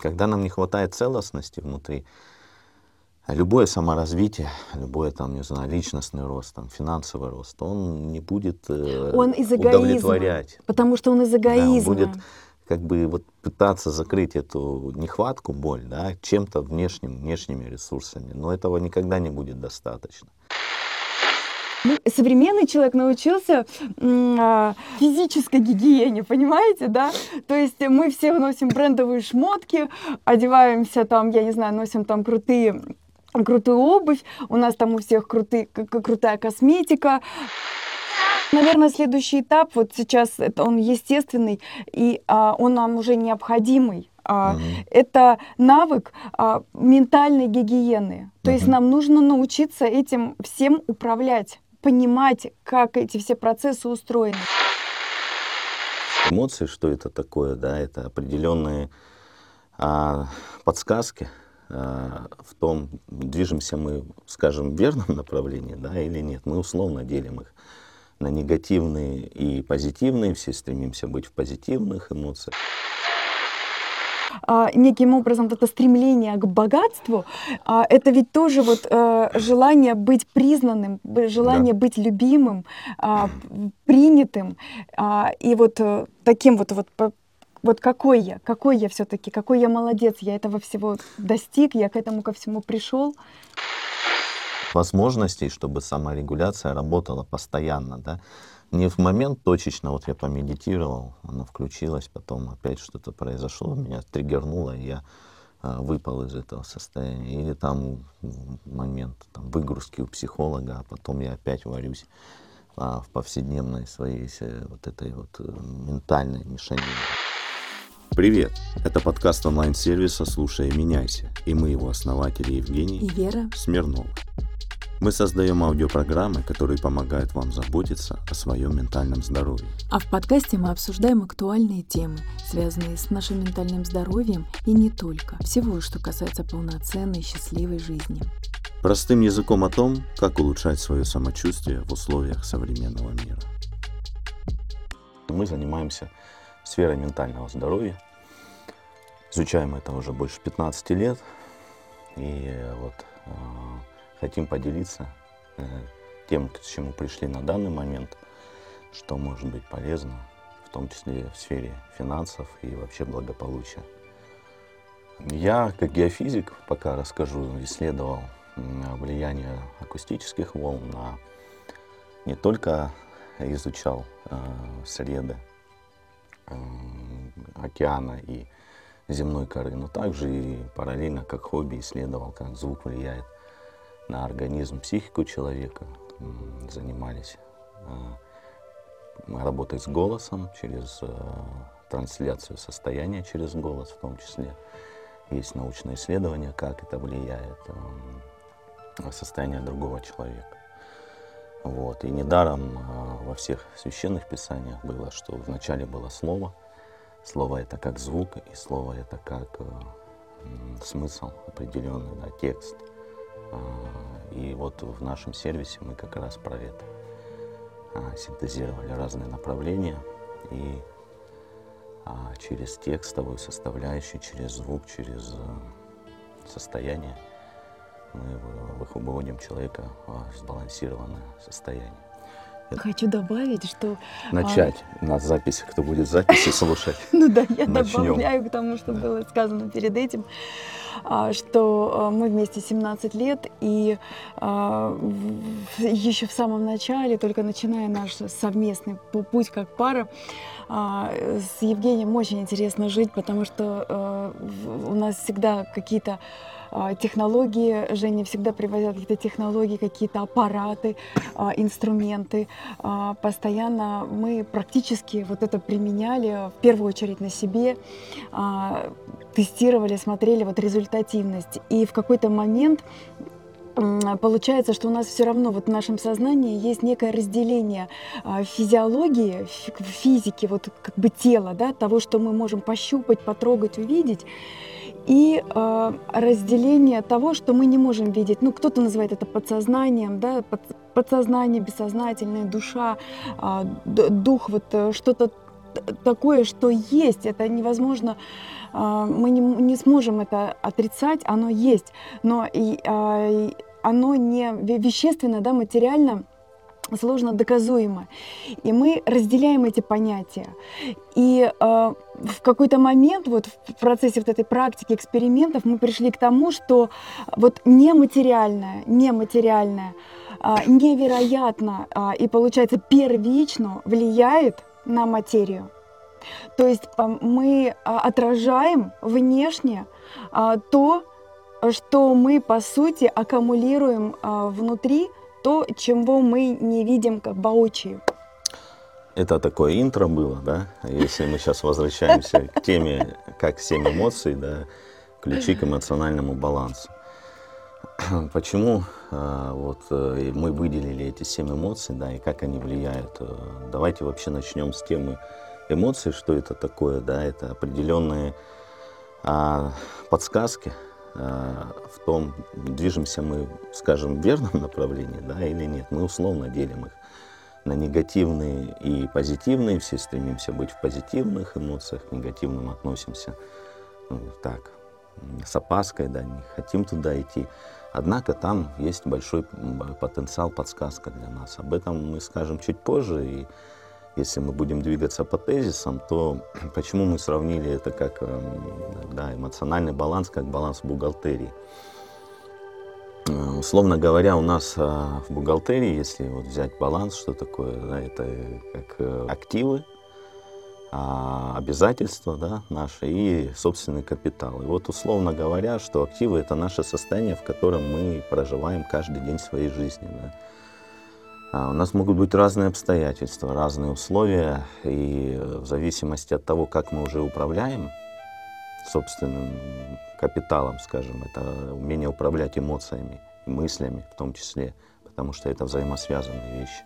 Когда нам не хватает целостности внутри, любое саморазвитие, любое там, не знаю, личностный рост, там, финансовый рост, он не будет э, Он из удовлетворять. эгоизма. Потому что он из Да, он эгоизма. будет как бы вот пытаться закрыть эту нехватку, боль, да, чем-то внешним, внешними ресурсами, но этого никогда не будет достаточно. Ну, современный человек научился а, физической гигиене, понимаете, да? То есть мы все носим брендовые шмотки, одеваемся там, я не знаю, носим там крутые крутую обувь, у нас там у всех крутые, крутая косметика. Наверное, следующий этап, вот сейчас это он естественный, и а, он нам уже необходимый. А, Мгм. это навык а, ментальной гигиены. То есть Мгм. нам нужно научиться этим всем управлять, понимать, как эти все процессы устроены. Эмоции, что это такое, да, это определенные а, подсказки а, в том, движемся мы, скажем, в верном направлении, да, или нет. Мы условно делим их на негативные и позитивные, все стремимся быть в позитивных эмоциях. А, неким образом вот это стремление к богатству, а, это ведь тоже вот э, желание быть признанным, желание быть любимым, а, принятым, а, и вот э, таким вот вот вот какой я, какой я все-таки, какой я молодец, я этого всего достиг, я к этому ко всему пришел. возможностей, чтобы саморегуляция работала постоянно, да. Не в момент точечно, вот я помедитировал, она включилась, потом опять что-то произошло, меня триггернуло, и я а, выпал из этого состояния. Или там момент там, выгрузки у психолога, а потом я опять варюсь а, в повседневной своей се- вот этой вот э, ментальной мешанине. Привет! Это подкаст онлайн-сервиса «Слушай и меняйся», и мы его основатели Евгений И Вера Смирнова. Мы создаем аудиопрограммы, которые помогают вам заботиться о своем ментальном здоровье. А в подкасте мы обсуждаем актуальные темы, связанные с нашим ментальным здоровьем и не только. Всего, что касается полноценной, счастливой жизни. Простым языком о том, как улучшать свое самочувствие в условиях современного мира. Мы занимаемся сферой ментального здоровья. Изучаем это уже больше 15 лет. И вот э, хотим поделиться э, тем, к чему пришли на данный момент, что может быть полезно, в том числе в сфере финансов и вообще благополучия. Я, как геофизик, пока расскажу, исследовал влияние акустических волн на не только изучал э, среды э, океана и земной коры, но также и параллельно как хобби исследовал, как звук влияет на организм, психику человека. Занимались э, работой с голосом через э, трансляцию состояния через голос в том числе. Есть научные исследования, как это влияет состояние другого человека. Вот. И недаром э, во всех священных писаниях было, что вначале было слово. Слово это как звук, и слово это как смысл определенный, да, текст. А, И вот в нашем сервисе мы как раз про это а, синтезировали разные направления и а, через текстовую составляющую, через звук, через э, состояние мы вы- вы- выводим человека в сбалансированное состояние. Хочу добавить, что Начать на записи, кто будет записи слушать. Ну да, я добавляю к тому, что было сказано перед этим, а, что а, мы вместе 17 лет, и еще в самом начале, только начиная наш совместный пу- путь как пара, а, с Евгением очень интересно жить, потому что а, в- у нас всегда какие-то а, технологии, Женя всегда привозят какие-то технологии, какие-то аппараты, а, инструменты. А, Постоянно мы практически вот это применяли, в первую очередь на себе, а, тестировали, смотрели вот результативность. И в какой-то момент получается, что у нас все равно вот в нашем сознании есть некое разделение а, физиологии, фи- физики, вот как бы тела, да, того, что мы можем пощупать, потрогать, увидеть, и э, разделение того, что мы не можем видеть. Ну, кто-то называет это подсознанием, да, под- подсознание, бессознательное, душа, д- дух, вот э, что-то такое, что есть, это невозможно, а, мы не, не сможем это отрицать, оно есть, но и, а, оно не вещественно, да, материально сложно доказуемо. И мы разделяем эти понятия. И э, в какой-то момент, вот в процессе вот этой практики, экспериментов, мы пришли к тому, что вот нематериальное, нематериальное э, невероятно э, и, получается, первично влияет на материю. То есть э, мы э, отражаем внешне э, то, что мы, по сути, аккумулируем внутри – то, чего мы не видим как воочию. Это такое интро было, да? Если мы сейчас возвращаемся к теме, как семь эмоций, да, ключи к эмоциональному балансу. Почему э, вот э, мы выделили эти семь эмоций, да, и как они влияют? Э, давайте вообще начнем с темы эмоций, что это такое, да? Это определенные а, подсказки, Э, в том, движемся мы, скажем, в верном направлении, да, или нет. Мы условно делим их на негативные и позитивные. Все стремимся быть в позитивных эмоциях, к негативным относимся ну, так, с опаской, да, не хотим туда идти. Однако там есть большой потенциал, подсказка для нас. Об этом мы скажем чуть позже. И если мы будем двигаться по тезисам, то почему мы сравнили это как эм, да, эмоциональный баланс, как баланс в бухгалтерии? Э, условно говоря, у нас э, в бухгалтерии, если вот взять баланс, что такое, да, это как э, активы, обязательства да, наши и собственный капитал. И вот условно говоря, что активы это наше состояние, в котором мы проживаем каждый день своей жизни. Да. А, у нас могут быть разные обстоятельства, разные условия, и в зависимости от того, как мы уже управляем собственным капиталом, скажем, это умение управлять эмоциями, мыслями в том числе, потому что это взаимосвязанные вещи.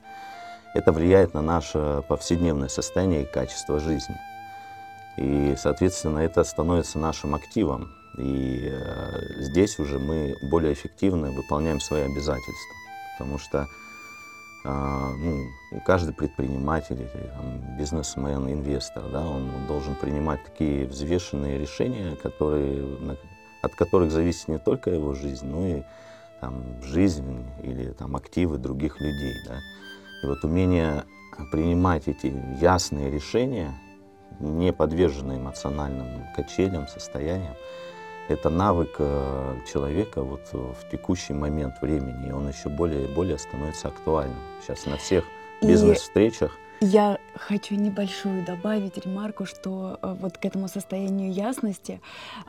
Это влияет на наше повседневное состояние и качество жизни. И, соответственно, это становится нашим активом. И э, здесь уже мы более эффективно выполняем свои обязательства, потому что а, ну, каждый предприниматель, там, бизнесмен, инвестор, да, он должен принимать такие взвешенные решения, которые, от которых зависит не только его жизнь, но и там, жизнь или там, активы других людей. Да. И вот умение принимать эти ясные решения, не подверженные эмоциональным качелям, состояниям, это навык э, человека вот в текущий момент времени, и он еще более и более становится актуальным. Сейчас на всех бизнес-встречах. Я хочу небольшую добавить ремарку, что э, вот к этому состоянию ясности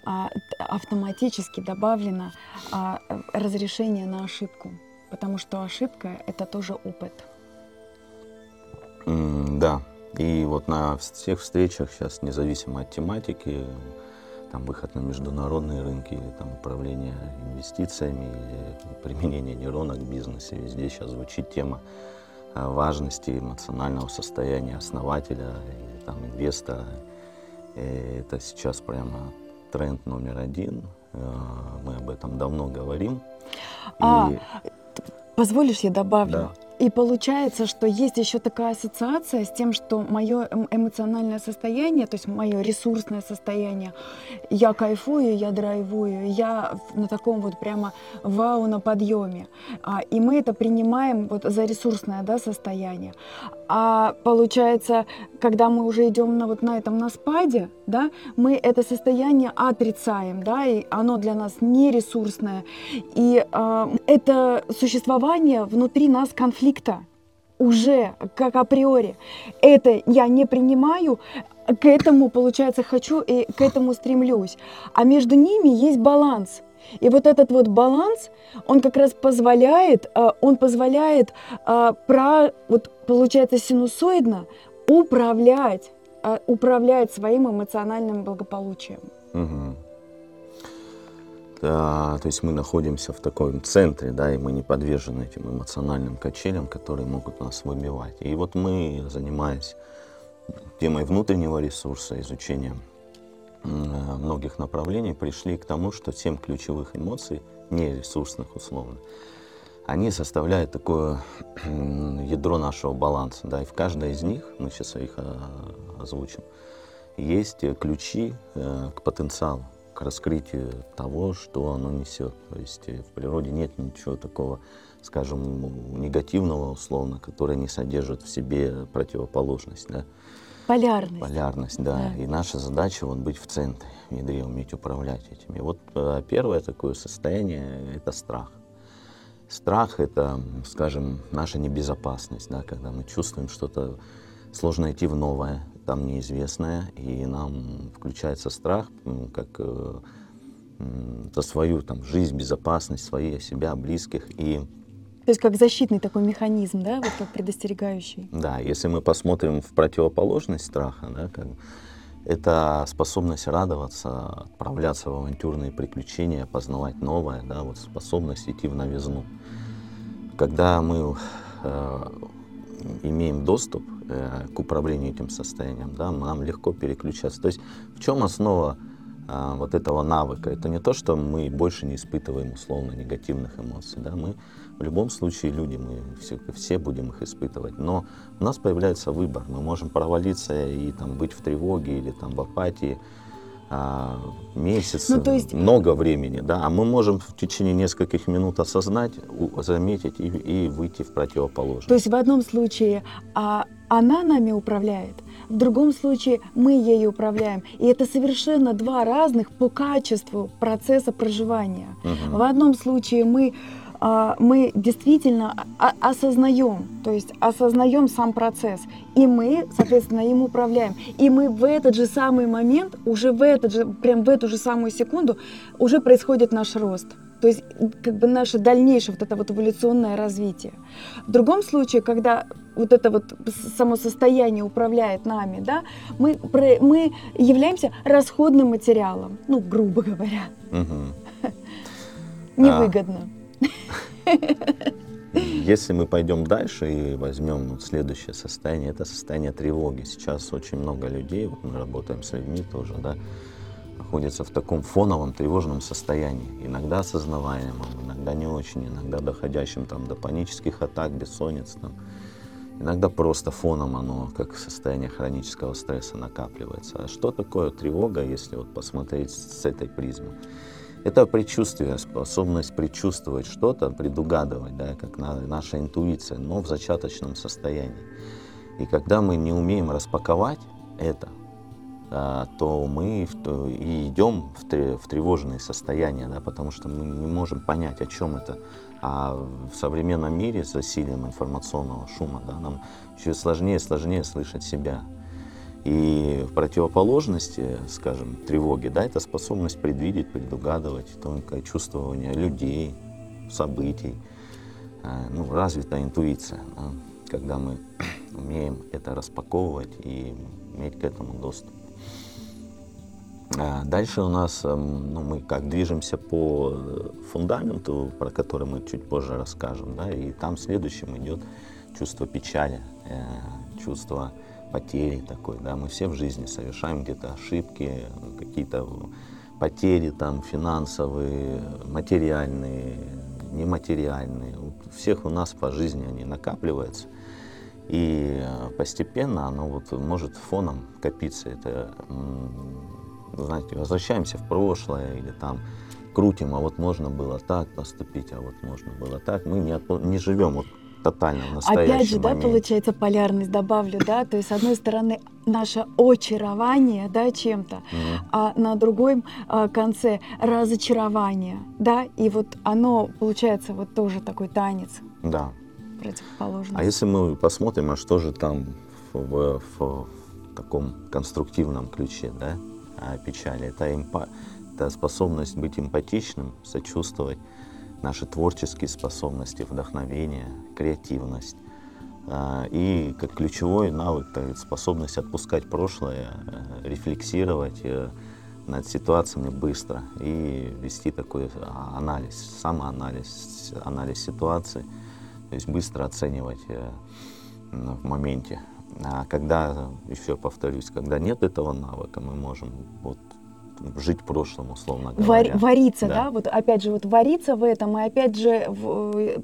а, автоматически добавлено а, разрешение на ошибку, потому что ошибка — это тоже опыт. Mm, да, и вот на всех встречах сейчас, независимо от тематики, там, выход на международные рынки, или там, управление инвестициями, или применение нейронок в бизнесе. Везде сейчас звучит тема а, важности эмоционального состояния основателя или там, инвестора. И это сейчас прямо тренд номер один. А, мы об этом давно говорим. А, И... позволишь, я добавлю? Да. И получается, что есть еще такая ассоциация с тем, что мое эмоциональное состояние, то есть мое ресурсное состояние, я кайфую, я драйвую, я на таком вот прямо вау на подъеме. А, и мы это принимаем вот за ресурсное да, состояние. А получается, когда мы уже идем на вот на этом на спаде, да, мы это состояние отрицаем, да, и оно для нас не ресурсное. И э, это существование внутри нас конфликта уже как априори. Это я не принимаю, к этому, получается, хочу и к этому стремлюсь. А между ними есть баланс. И вот этот вот баланс, он как раз позволяет, а, он позволяет а, про, вот получается синусоидно управлять, а, управлять своим эмоциональным благополучием. Угу. Да, то есть мы находимся в таком центре, да, и мы не подвержены этим эмоциональным качелям, которые могут нас выбивать. И вот мы, занимаясь темой внутреннего ресурса, изучением многих направлений, пришли к тому, что семь ключевых эмоций, не ресурсных условно, они составляют такое ядро нашего баланса. Да, и в каждой из них, мы сейчас их а, озвучим, есть ключи э, к потенциалу, к раскрытию того, что оно несет. То есть э, в природе нет ничего такого, скажем, негативного условно, которое не содержит в себе противоположность. Да? Полярность. Полярность, да. да. И наша задача вот быть в центре, в ядре, уметь управлять этим. И вот э, первое такое состояние — это страх. Страх — это, скажем, наша небезопасность, да, когда мы чувствуем что-то сложно идти в новое, там неизвестное, и нам включается страх, как э, за свою там, жизнь, безопасность, свои, себя, близких. И то есть как защитный такой механизм, да, вот как предостерегающий. Да, если мы посмотрим в противоположность страха, да, как, это способность радоваться, отправляться в авантюрные приключения, познавать новое, да, вот способность идти в новизну. Когда мы э, имеем доступ э, к управлению этим состоянием, да, нам легко переключаться. То есть в чем основа э, вот этого навыка? Это не то, что мы больше не испытываем условно негативных эмоций, да, мы в любом случае люди, мы все, все будем их испытывать. Но у нас появляется выбор. Мы можем провалиться и там, быть в тревоге или там, в апатии а, месяц, ну, то есть... много времени. Да? А мы можем в течение нескольких минут осознать, заметить и, и выйти в противоположность. То есть в одном случае а, она нами управляет, в другом случае мы ею управляем. И это совершенно два разных по качеству процесса проживания. Угу. В одном случае мы мы действительно осознаем, то есть осознаем сам процесс, и мы, соответственно, им управляем. И мы в этот же самый момент, уже в этот же, прям в эту же самую секунду, уже происходит наш рост. То есть как бы наше дальнейшее вот это вот эволюционное развитие. В другом случае, когда вот это вот само состояние управляет нами, да, мы, мы являемся расходным материалом, ну, грубо говоря. Угу. Невыгодно. Если мы пойдем дальше и возьмем вот следующее состояние, это состояние тревоги. Сейчас очень много людей, вот мы работаем с людьми тоже, да, находятся в таком фоновом тревожном состоянии, иногда осознаваемом, иногда не очень, иногда доходящим там, до панических атак, бессонниц, там, иногда просто фоном оно, как состояние хронического стресса накапливается. А что такое тревога, если вот посмотреть с этой призмы? Это предчувствие, способность предчувствовать что-то, предугадывать, да, как на, наша интуиция, но в зачаточном состоянии. И когда мы не умеем распаковать это, а, то мы и идем в, в тревожные состояния, да, потому что мы не можем понять, о чем это. А в современном мире с засилием информационного шума да, нам еще сложнее и сложнее слышать себя. И в противоположности, скажем, тревоги, да, это способность предвидеть, предугадывать, тонкое чувствование людей, событий, э, ну, развитая интуиция, да, когда мы умеем это распаковывать и иметь к этому доступ. А дальше у нас, эм, ну, мы как движемся по фундаменту, про который мы чуть позже расскажем, да, и там следующим идет чувство печали, э, чувство потери такой, да, мы все в жизни совершаем где-то ошибки, какие-то потери там финансовые, материальные, нематериальные. У всех у нас по жизни они накапливаются. И постепенно оно вот может фоном копиться. Это, знаете, возвращаемся в прошлое или там крутим, а вот можно было так поступить, а вот можно было так. Мы не, не живем вот тотально в настоящем Опять же, моменте. да, получается полярность, добавлю, да, то есть с одной стороны наше очарование, да, чем-то, mm-hmm. а на другом а, конце разочарование, да, и вот оно получается вот тоже такой танец. Да. Противоположный. А если мы посмотрим, а что же там в, в, в таком конструктивном ключе, да, печали, это, эмпа, это способность быть эмпатичным, сочувствовать, наши творческие способности, вдохновение, креативность. А, и как ключевой навык, способность отпускать прошлое, э, рефлексировать э, над ситуациями быстро и вести такой анализ, самоанализ, анализ ситуации, то есть быстро оценивать э, в моменте. А когда, еще повторюсь, когда нет этого навыка, мы можем вот жить прошлым, условно говоря. вариться, да. Да. вот опять же, вот вариться в этом, и опять же, в- э,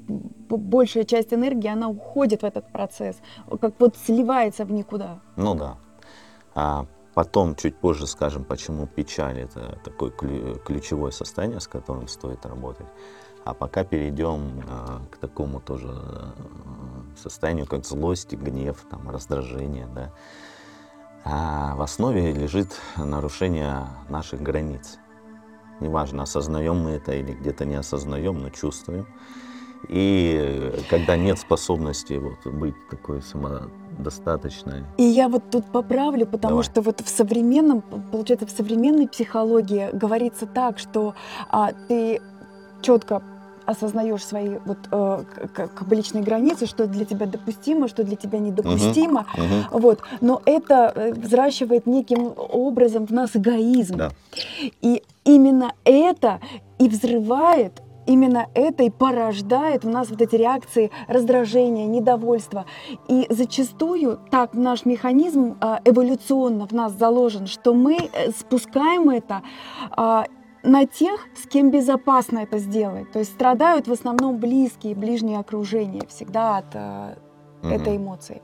большая часть энергии, она уходит в этот процесс, как вот сливается в никуда. Ну да. А потом, чуть позже скажем, почему печаль это такое клю- ключевое состояние, с которым стоит работать. А пока перейдем а, к такому тоже а, состоянию, как злость, гнев, там, раздражение. Да. А в основе лежит нарушение наших границ. Неважно, осознаем мы это или где-то не осознаем, но чувствуем. И когда нет способности вот, быть такой самодостаточной, И я вот тут поправлю, потому Давай. что вот в современном, получается, в современной психологии говорится так, что а, ты четко осознаешь свои вот э, как бы личные границы, что для тебя допустимо, что для тебя недопустимо. Мгм. Вот. Но это э, взращивает неким образом в нас эгоизм. Да. И именно это и взрывает, именно это и порождает в нас вот эти реакции раздражения, недовольства. И зачастую так наш механизм а, эволюционно в нас заложен, что мы э, спускаем это а, на тех, с кем безопасно это сделать. То есть страдают в основном близкие, ближние окружения всегда от а, этой Мгм. эмоции.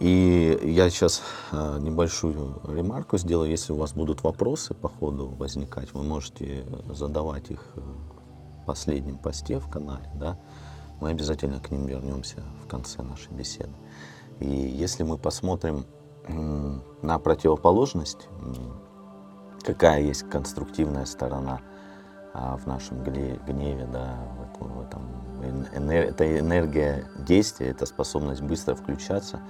И я сейчас э, небольшую ремарку сделаю. Если у вас будут вопросы по ходу возникать, вы можете задавать их э, в последнем посте в канале. Да? Мы обязательно к ним вернемся в конце нашей беседы. И если мы посмотрим на противоположность, какая есть конструктивная сторона а, в нашем гневе, да, в этом, в этом эн- энер- это энергия действия, это способность быстро включаться,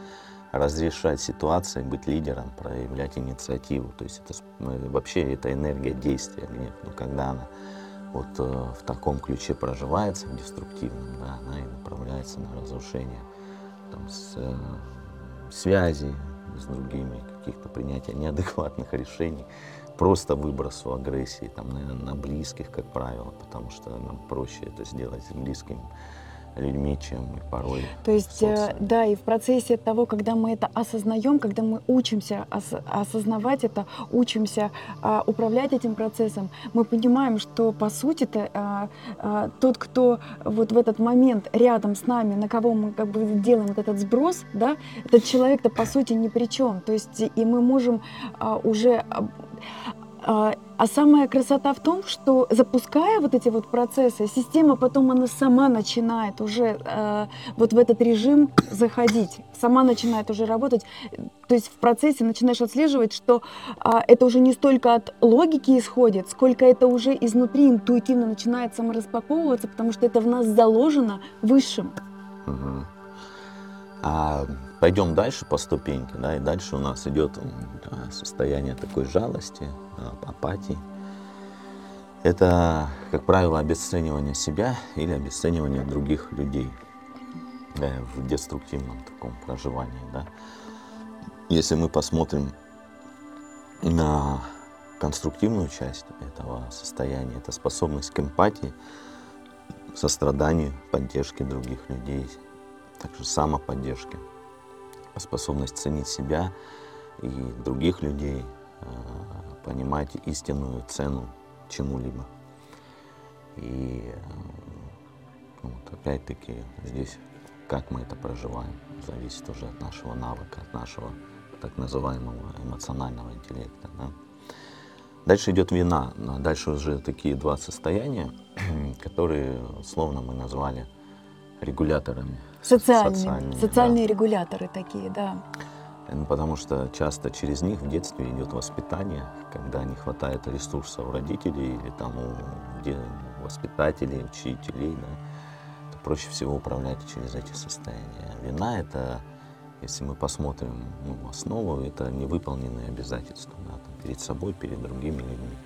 разрешать ситуации, быть лидером, проявлять инициативу. То есть это э, вообще это энергия действия, гнев. Но когда она вот э, в таком ключе проживается, в деструктивном, да, она и направляется на разрушение там, с, э, связи с другими, каких-то принятия неадекватных решений, просто выбросу агрессии там, на, на близких, как правило, потому что нам проще это сделать с близкими людьми, чем порой То есть, э, социуме. да, и в процессе того, когда мы это осознаем, когда мы учимся ос- осознавать это, учимся а, управлять этим процессом, мы понимаем, что по сути то а, а, тот, кто вот в этот момент рядом с нами, на кого мы как бы делаем вот этот сброс, да, этот человек-то по сути ни при чем. То есть и мы можем а, уже а, а самая красота в том, что запуская вот эти вот процессы, система потом она сама начинает уже э, вот в этот режим заходить, сама начинает уже работать. То есть в процессе начинаешь отслеживать, что а, это уже не столько от логики исходит, сколько это уже изнутри интуитивно начинает самораспаковываться, потому что это в нас заложено высшим. Мгм. А пойдем дальше по ступеньке, да, и дальше у нас идет состояние такой жалости, да, апатии. Это, как правило, обесценивание себя или обесценивание других людей да, в деструктивном таком проживании. Да. Если мы посмотрим на конструктивную часть этого состояния, это способность к эмпатии, состраданию, поддержке других людей, также самоподдержке, способность ценить себя и других людей, э, понимать истинную цену чему-либо. И э, вот опять-таки здесь, как мы это проживаем, зависит уже от нашего навыка, от нашего так называемого эмоционального интеллекта. да. Дальше идет вина, а дальше уже такие два состояния, которые словно мы назвали регуляторами. Социальные, Социальными, социальные регуляторы такие, да. Ну, Потому что часто через них в детстве идет воспитание, когда не хватает ресурсов у родителей или там у где- воспитателей, учителей, да, то проще всего управлять через эти состояния. Вина это, если мы посмотрим ну, основу, это невыполненные обязательства да, там, перед собой, перед другими людьми.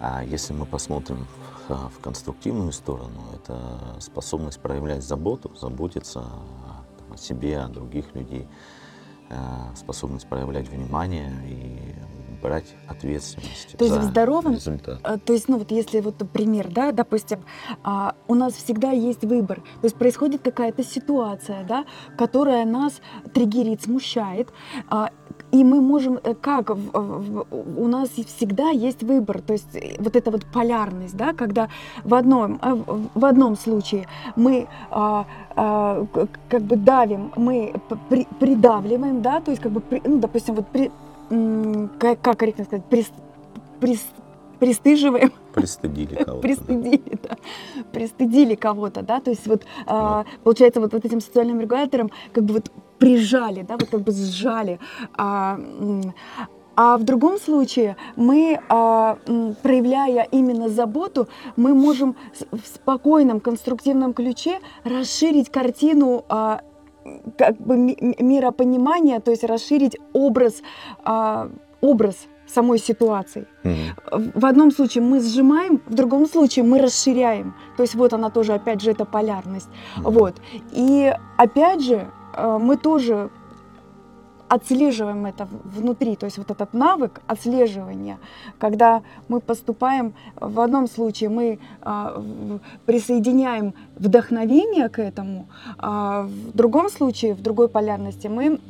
А если мы посмотрим в, а, в конструктивную сторону, это способность проявлять заботу, заботиться о, себе, о других людей, э, способность проявлять внимание и брать ответственность То есть за в здоровом результат. А, То есть, ну вот если вот пример, да, допустим, а, у нас всегда есть выбор. То есть происходит какая-то ситуация, да, которая нас триггерит, смущает. А, и мы можем, э, как у нас всегда есть выбор, то есть э, вот эта вот полярность, да, когда в одном, э, в одном случае мы а, а, как бы давим, мы при- придавливаем, да, то есть как бы, при- ну, допустим, вот при, как, как корректно сказать, прис- прис- пристыживаем, Пристыдили кого-то. пристыдили, да, пристыдили кого-то, да, то есть вот а, получается вот, вот этим социальным регулятором как бы вот прижали, да, вот как бы сжали. А, а в другом случае мы, а, проявляя именно заботу, мы можем в спокойном, конструктивном ключе расширить картину а, как бы ми- ми- миропонимания, то есть расширить образ, образ самой ситуации. Мгм. В одном случае мы сжимаем, в другом случае мы расширяем. То есть вот она тоже, опять же, это полярность. Мгм. Вот. И опять же, э, мы тоже отслеживаем это внутри, то есть вот этот навык отслеживания, когда мы поступаем, в одном случае мы а, присоединяем вдохновение к этому, а в другом случае, в другой полярности мы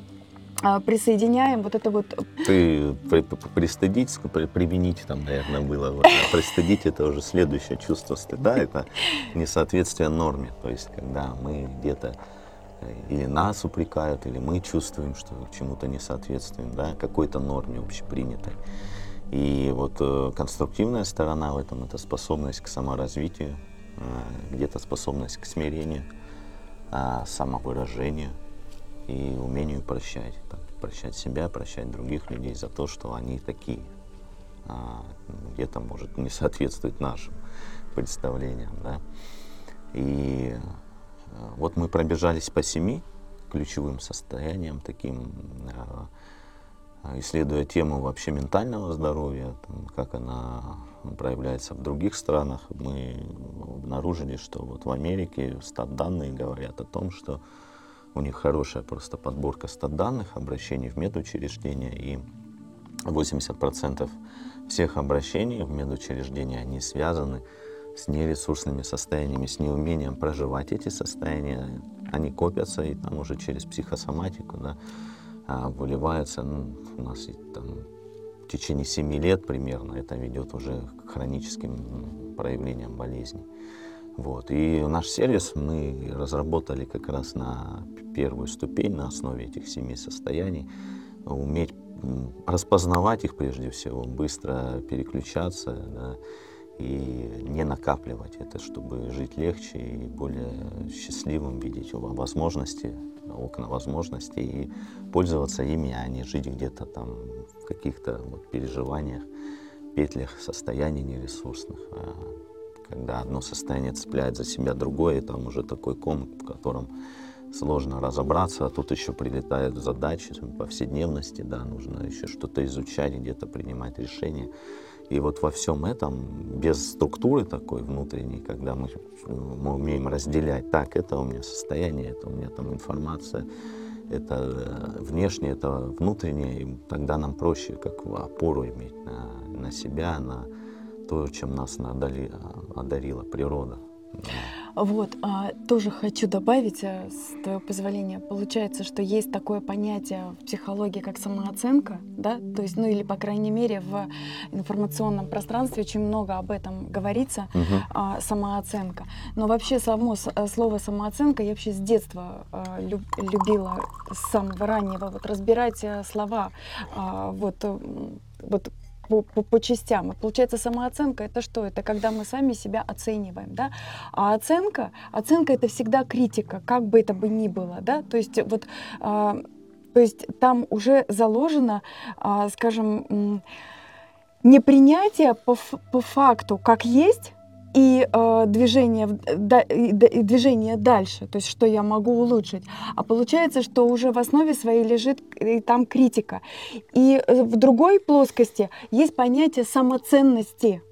присоединяем вот это вот Ты при- при- пристыдить, при- применить там, наверное, было. вот, а Пристыдить это уже следующее чувство стыда, это несоответствие норме. То есть, когда мы где-то э, или нас упрекают, или мы чувствуем, что чему-то не соответствуем, да, какой-то норме общепринятой. И вот э, конструктивная сторона в этом это способность к саморазвитию, э, где-то способность к смирению, а, самовыражению и умению прощать. Так, прощать себя, прощать других людей за то, что они такие. А, где-то, может, не соответствует нашим представлениям. Да? И э, вот мы пробежались по семи ключевым состояниям, таким, э, исследуя тему вообще ментального здоровья, как она проявляется в других странах, мы обнаружили, что вот в Америке стат-данные говорят о том, что у них хорошая просто подборка стат-данных, обращений в медучреждения, и 80% всех обращений в медучреждения, они связаны с нересурсными состояниями, с неумением проживать эти состояния. Они копятся, и там уже через психосоматику да, а, выливаются. Ну, у нас там в течение 7 лет примерно это ведет уже к хроническим проявлениям болезни. Вот. И наш сервис мы разработали как раз на первую ступень на основе этих семи состояний, уметь распознавать их прежде всего, быстро переключаться да, и не накапливать это, чтобы жить легче и более счастливым, видеть во- возможности, окна возможностей и пользоваться ими, а не жить где-то там в каких-то вот переживаниях, петлях состояний нересурсных. Когда одно состояние цепляет за себя другое, там уже такой ком, в котором сложно разобраться, а тут еще прилетают задачи повседневности, да, нужно еще что-то изучать, где-то принимать решения. И вот во всем этом, без структуры такой внутренней, когда мы, мы умеем разделять, так, это у меня состояние, это у меня там информация, это э, внешнее, это внутреннее, и тогда нам проще как опору иметь на, на себя, на то, чем нас надали, одарила природа. Вот, а, тоже хочу добавить, э, с твоего позволения, получается, что есть такое понятие в психологии, как самооценка, да, то есть, ну или, по крайней мере, в информационном пространстве очень много об этом говорится, Мгм. а, самооценка. Но вообще само э, слово самооценка я вообще с детства а, люб- любила, с самого раннего, вот разбирать э, слова, а, вот, вот по, по, по частям. И получается, самооценка это что? Это когда мы сами себя оцениваем, да? А оценка, оценка это всегда критика, как бы это бы ни было, да? То есть вот, а, то есть там уже заложено, а, скажем, непринятие по, по факту как есть и э, движение, в- да- и и движение дальше, то есть что я могу улучшить. А получается, что уже в основе своей лежит и там критика. И э, в другой плоскости есть понятие самоценности.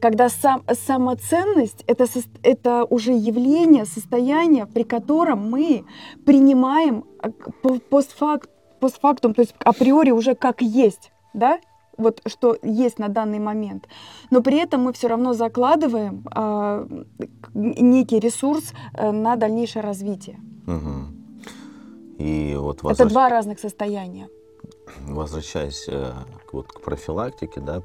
Когда сам, самоценность это, это уже явление, состояние, при котором мы принимаем а, к- по- постфак- постфактум, то есть априори уже как есть, да, вот что есть на данный момент. Но при этом мы все равно закладываем к- некий ресурс э, на дальнейшее развитие. Мгм. И вот Это возвращ- два разных состояния. возвращаясь э, вот, к профилактике, да,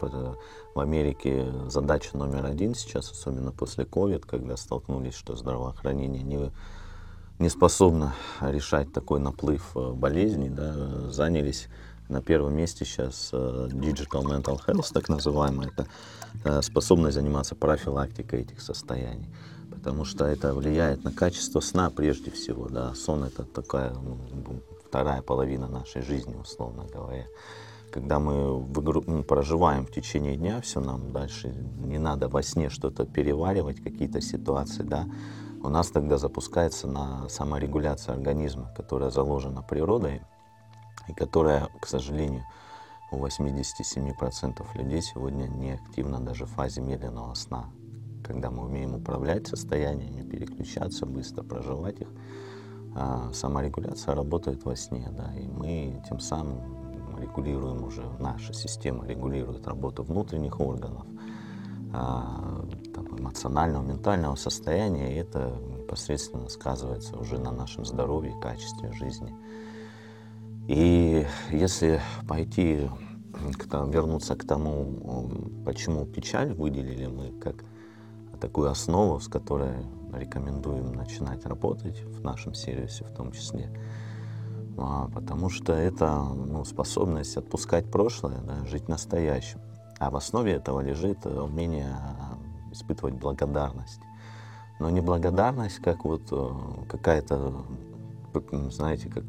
в Америке задача номер один сейчас, особенно после COVID, когда столкнулись, что здравоохранение не, не способно решать такой наплыв э, болезней, да, занялись на первом месте сейчас э, Digital Mental Health, так называемая, это э, способность заниматься профилактикой этих состояний. Потому что это влияет на качество сна прежде всего. Да. Сон это такая ну, вторая половина нашей жизни, условно говоря. Когда мы ну, проживаем в течение дня, все нам дальше не надо во сне что-то переваривать, какие-то ситуации, да, у нас тогда запускается на саморегуляция организма, которая заложена природой, и которая, к сожалению, у 87% людей сегодня не активна даже в фазе медленного сна. Когда мы умеем управлять состояниями, переключаться, быстро проживать их, а саморегуляция работает во сне, да, и мы тем самым регулируем уже, наша система регулирует работу внутренних органов, а, там, эмоционального, ментального состояния, и это непосредственно сказывается уже на нашем здоровье, качестве жизни. И если пойти, вернуться к тому, почему печаль выделили мы как такую основу, с которой рекомендуем начинать работать в нашем сервисе в том числе, а, потому что это ну, способность отпускать прошлое, да, жить настоящим. А в основе этого лежит умение испытывать благодарность. Но не благодарность, как вот э, какая-то знаете, как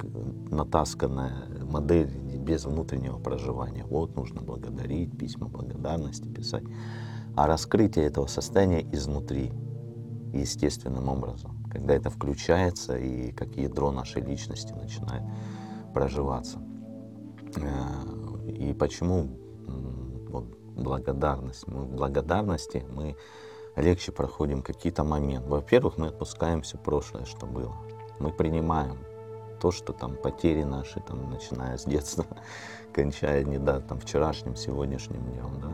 натасканная модель без внутреннего проживания. Вот нужно благодарить, письма благодарности писать. А раскрытие этого состояния изнутри, естественным образом, когда это включается и как ядро нашей личности начинает проживаться. Э, и почему вот, благодарность? Мы в благодарности мы легче проходим какие-то моменты. Во-первых, мы отпускаем все прошлое, что было мы принимаем то, что там потери наши, там, начиная с детства, кончая не да, там, вчерашним, сегодняшним днем, да,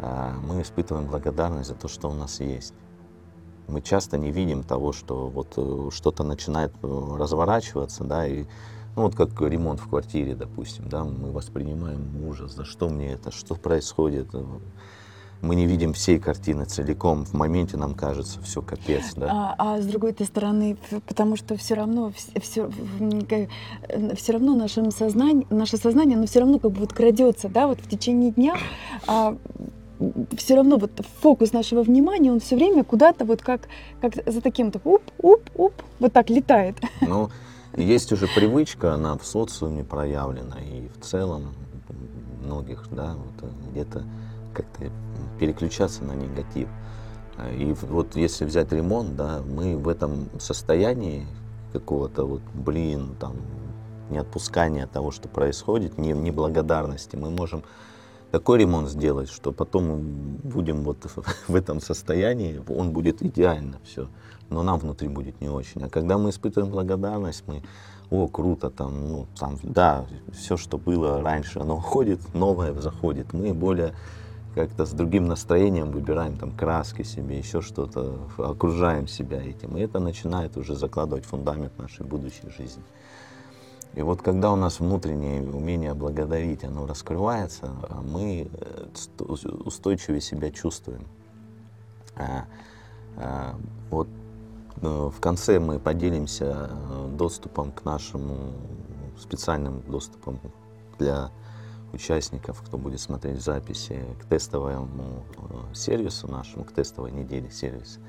а, мы испытываем благодарность за то, что у нас есть. Мы часто не видим того, что вот э, что-то начинает э, разворачиваться, да, и ну, вот как ремонт в квартире, допустим, да, мы воспринимаем ужас, за что мне это, что происходит, мы не видим всей картины целиком. В моменте нам кажется все капец, да. А, а с другой стороны, потому что все равно все, все равно нашим сознание, наше сознание, оно все равно как бы вот крадется, да, вот в течение дня. А, все равно вот фокус нашего внимания, он все время куда-то вот как, как за таким то уп, уп, уп, вот так летает. Ну, есть уже привычка, она в социуме проявлена, и в целом многих, да, вот где-то как-то переключаться на негатив. И вот если взять ремонт, да, мы в этом состоянии какого-то вот, блин, там, не отпускания того, что происходит, не, неблагодарности, мы можем такой ремонт сделать, что потом будем вот в этом состоянии, он будет идеально все, но нам внутри будет не очень. А когда мы испытываем благодарность, мы, о, круто, там, ну, там, да, все, что было раньше, оно уходит, новое заходит. Мы более как-то с другим настроением выбираем там краски себе, еще что-то, окружаем себя этим. И это начинает уже закладывать фундамент нашей будущей жизни. И вот когда у нас внутреннее умение благодарить, оно раскрывается, мы э, устойчивее себя чувствуем. А, а, вот э, в конце мы поделимся э, доступом к нашему специальным доступом для участников, кто будет смотреть записи к тестовому э, сервису нашему, к тестовой неделе сервиса.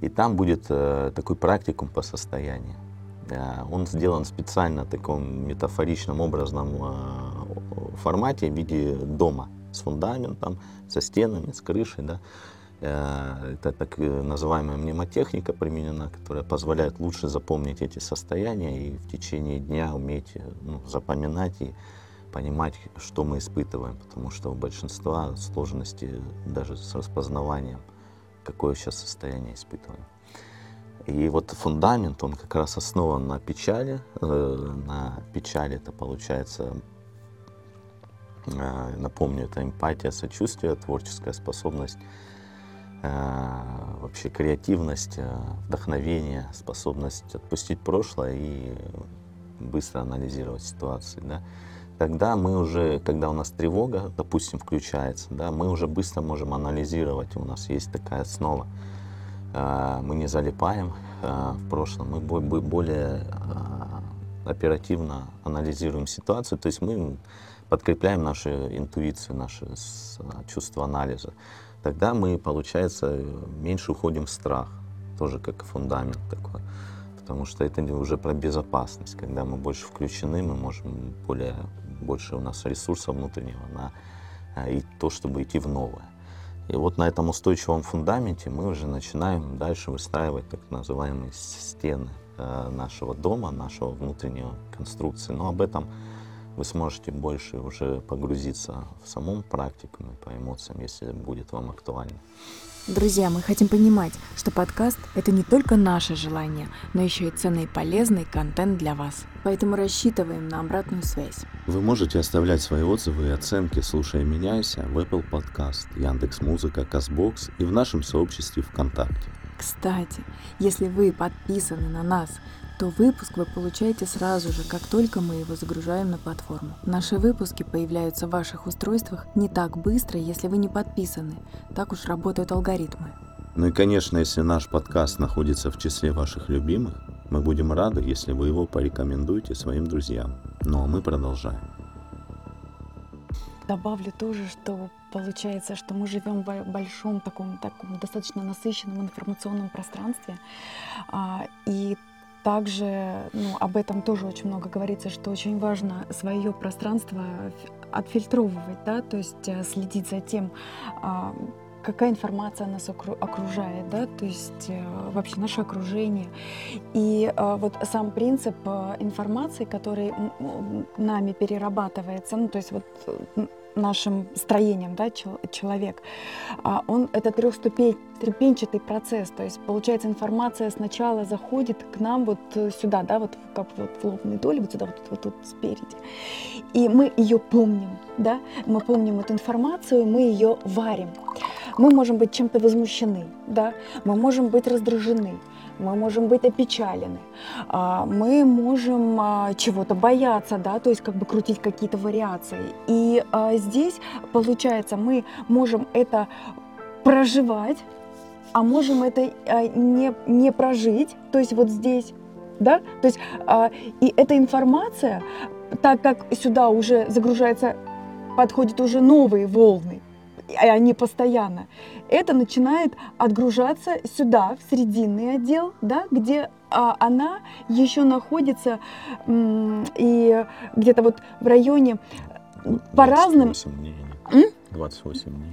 И там будет э, такой практикум по состоянию. Он сделан специально в таком метафоричном образном э, формате в виде дома с фундаментом, со стенами, с крышей. Да. Это так называемая мнемотехника применена, которая позволяет лучше запомнить эти состояния и в течение дня уметь ну, запоминать и понимать, что мы испытываем, потому что у большинства сложности даже с распознаванием, какое сейчас состояние испытываем. И вот фундамент, он как раз основан на печали. Э, на печали это получается, э, напомню, это эмпатия, сочувствие, творческая способность, э, вообще креативность, вдохновение, способность отпустить прошлое и быстро анализировать ситуации. Да? Тогда мы уже, когда у нас тревога, допустим, включается, да, мы уже быстро можем анализировать, у нас есть такая основа. А, мы не залипаем а, в прошлом, мы более а, оперативно анализируем ситуацию, то есть мы подкрепляем нашу интуицию, наше чувство анализа. Тогда мы, получается, меньше уходим в страх, тоже как фундамент такой потому что это уже про безопасность. Когда мы больше включены, мы можем более, больше у нас ресурса внутреннего на и то, чтобы идти в новое. И вот на этом устойчивом фундаменте мы уже начинаем дальше выстраивать так называемые стены э, нашего дома, нашего внутреннего конструкции. Но об этом вы сможете больше уже погрузиться в самом практику по эмоциям, если будет вам актуально. Друзья, мы хотим понимать, что подкаст – это не только наше желание, но еще и ценный и полезный контент для вас. Поэтому рассчитываем на обратную связь. Вы можете оставлять свои отзывы и оценки, слушая «Меняйся» в Apple Podcast, Яндекс.Музыка, Казбокс и в нашем сообществе ВКонтакте. Кстати, если вы подписаны на нас – то выпуск вы получаете сразу же, как только мы его загружаем на платформу. Наши выпуски появляются в ваших устройствах не так быстро, если вы не подписаны. Так уж работают алгоритмы. Ну и, конечно, если наш подкаст находится в числе ваших любимых, мы будем рады, если вы его порекомендуете своим друзьям. Ну а мы продолжаем. Добавлю тоже, что получается, что мы живем в большом таком, таком достаточно насыщенном информационном пространстве. А, и также ну, об этом тоже очень много говорится, что очень важно свое пространство отфильтровывать, да, то есть э, следить за тем, а, какая информация нас окружает, да, то есть э, вообще наше окружение. И э, вот сам принцип информации, который нами перерабатывается, ну, то есть вот нашим строением, да, человек, а он это трехступенчатый процесс, то есть получается информация сначала заходит к нам вот сюда, да, вот как вот в лобной доле, вот сюда, вот, вот тут спереди, и мы ее помним, да, мы помним эту информацию, мы ее варим. Мы можем быть чем-то возмущены, да, мы можем быть раздражены, мы можем быть опечалены, а, мы можем а, чего-то бояться, да, то есть как бы крутить какие-то вариации. И а, здесь, получается, мы можем это проживать, а можем это не, не прожить, то есть вот здесь, да, то есть и эта информация, так как сюда уже загружается, подходят уже новые волны, и они постоянно, это начинает отгружаться сюда, в срединный отдел, да, где а, она еще находится и где-то вот в районе по разным... Дней. 28 дней.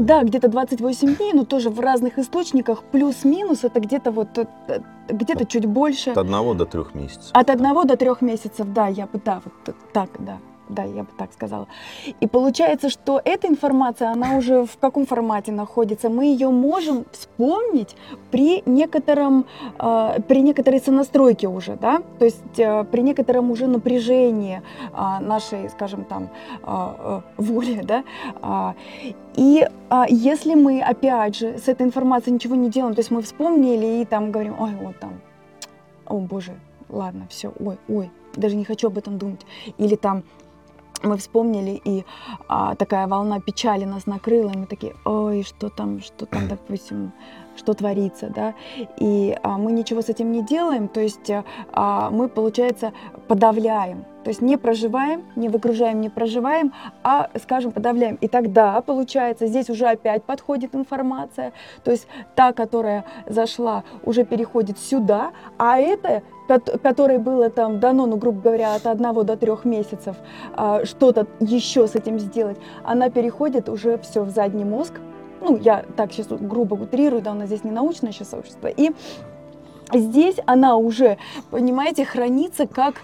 Да, где-то 28 дней, но тоже в разных источниках. Плюс-минус это где-то вот э, где-то чуть больше. От одного до трех месяцев. От одного до трех месяцев, да, я бы, да, вот так, да да, я бы так сказала. И получается, что эта информация, она уже в каком формате находится? Мы ее можем вспомнить при некотором, э, при некоторой сонастройке уже, да, то есть э, при некотором уже напряжении э, нашей, скажем там, э, э, воли, да. Э, и э, если мы, опять же, с этой информацией ничего не делаем, то есть мы вспомнили и там говорим, ой, вот там, о боже, ладно, все, ой, ой, даже не хочу об этом думать. Или там мы вспомнили, и а, такая волна печали нас накрыла, и мы такие, ой, что там, что там, допустим, что творится, да, и а, мы ничего с этим не делаем, то есть а, мы, получается, подавляем, то есть не проживаем, не выгружаем, не проживаем, а, скажем, подавляем. И тогда, получается, здесь уже опять подходит информация, то есть та, которая зашла, уже переходит сюда, а это которой было там дано, ну, грубо говоря, от одного до трех месяцев, а, что-то еще с этим сделать, она переходит уже все в задний мозг, ну, я так сейчас грубо утрирую, да, у нас здесь не научное сейчас сообщество, и здесь она уже, понимаете, хранится как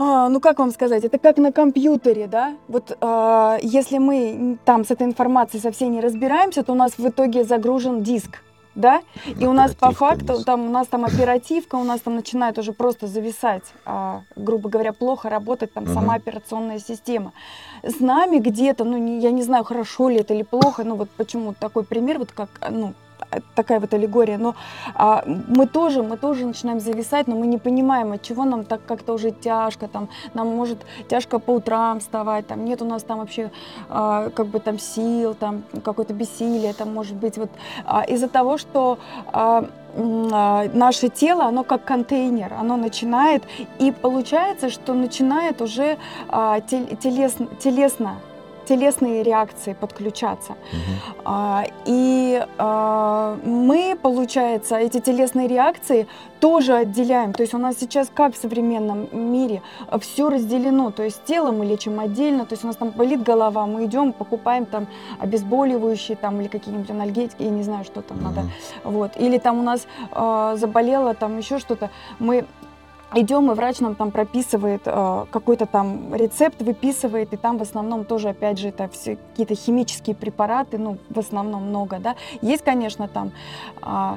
а, ну как вам сказать, это как на компьютере, да? Вот а, если мы там с этой информацией совсем не разбираемся, то у нас в итоге загружен диск, да? И у нас по факту там у нас там оперативка, у нас там начинает уже просто зависать, а, грубо говоря, плохо работать там угу. сама операционная система. С нами где-то, ну не, я не знаю, хорошо ли это или плохо, ну вот почему такой пример, вот как ну такая вот аллегория, но а, мы тоже, мы тоже начинаем зависать, но мы не понимаем, от чего нам так как-то уже тяжко, там, нам может тяжко по утрам вставать, там, нет у нас там вообще а, как бы там сил, там, какое-то бессилие, там, может быть, вот а, из-за того, что а, а, наше тело, оно как контейнер, оно начинает, и получается, что начинает уже а, телесно, телесно телесные реакции подключаться. Угу. А, и а, мы, получается, эти телесные реакции тоже отделяем. То есть у нас сейчас, как в современном мире, все разделено. То есть тело мы лечим отдельно, то есть у нас там болит голова, мы идем, покупаем там обезболивающие там или какие-нибудь анальгетики, я не знаю, что там mm надо. Вот. Или там у нас э, заболело там еще что-то, мы идем, и врач нам там прописывает э, какой-то там рецепт, выписывает, и там в основном тоже, опять же, это все какие-то химические препараты, ну, в основном много, да. Есть, конечно, там, э,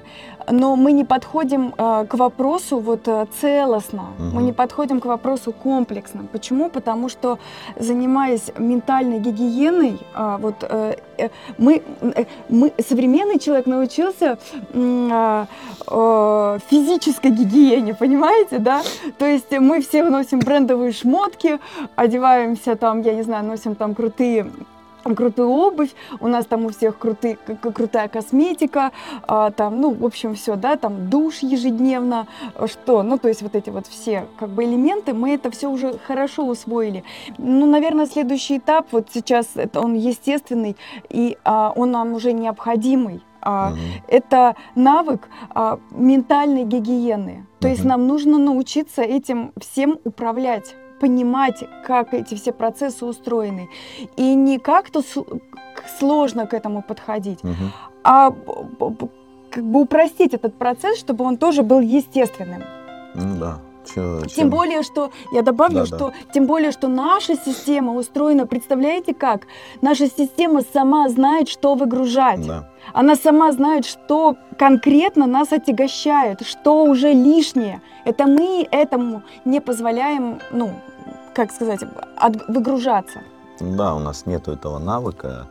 но мы не подходим э, к вопросу вот э, целостно, угу. мы не подходим к вопросу комплексно. Почему? Потому что, занимаясь ментальной гигиеной, э, вот э, э мы, э, мы, современный человек научился э, э, физической гигиене, понимаете, да? То есть мы все носим брендовые шмотки, одеваемся там, я не знаю, носим там крутые крутую обувь, у нас там у всех крутые, крутая косметика, а, там, ну, в общем, все, да, там душ ежедневно, что, ну, то есть вот эти вот все, как бы, элементы, мы это все уже хорошо усвоили. Ну, наверное, следующий этап, вот сейчас это он естественный, и а, он нам уже необходимый, а, угу. Это навык а, ментальной гигиены. То угу. есть нам нужно научиться этим всем управлять понимать, как эти все процессы устроены. И не как-то сложно к этому подходить, угу. а как бы упростить этот процесс, чтобы он тоже был естественным. Ну да. Чё, тем чем? более, что, я добавлю, да, что, да. тем более, что наша система устроена, представляете как? Наша система сама знает, что выгружать. Да. Она сама знает, что конкретно нас отягощает, что уже лишнее. Это мы этому не позволяем, ну, как сказать, от, выгружаться. Да, у нас нет этого навыка,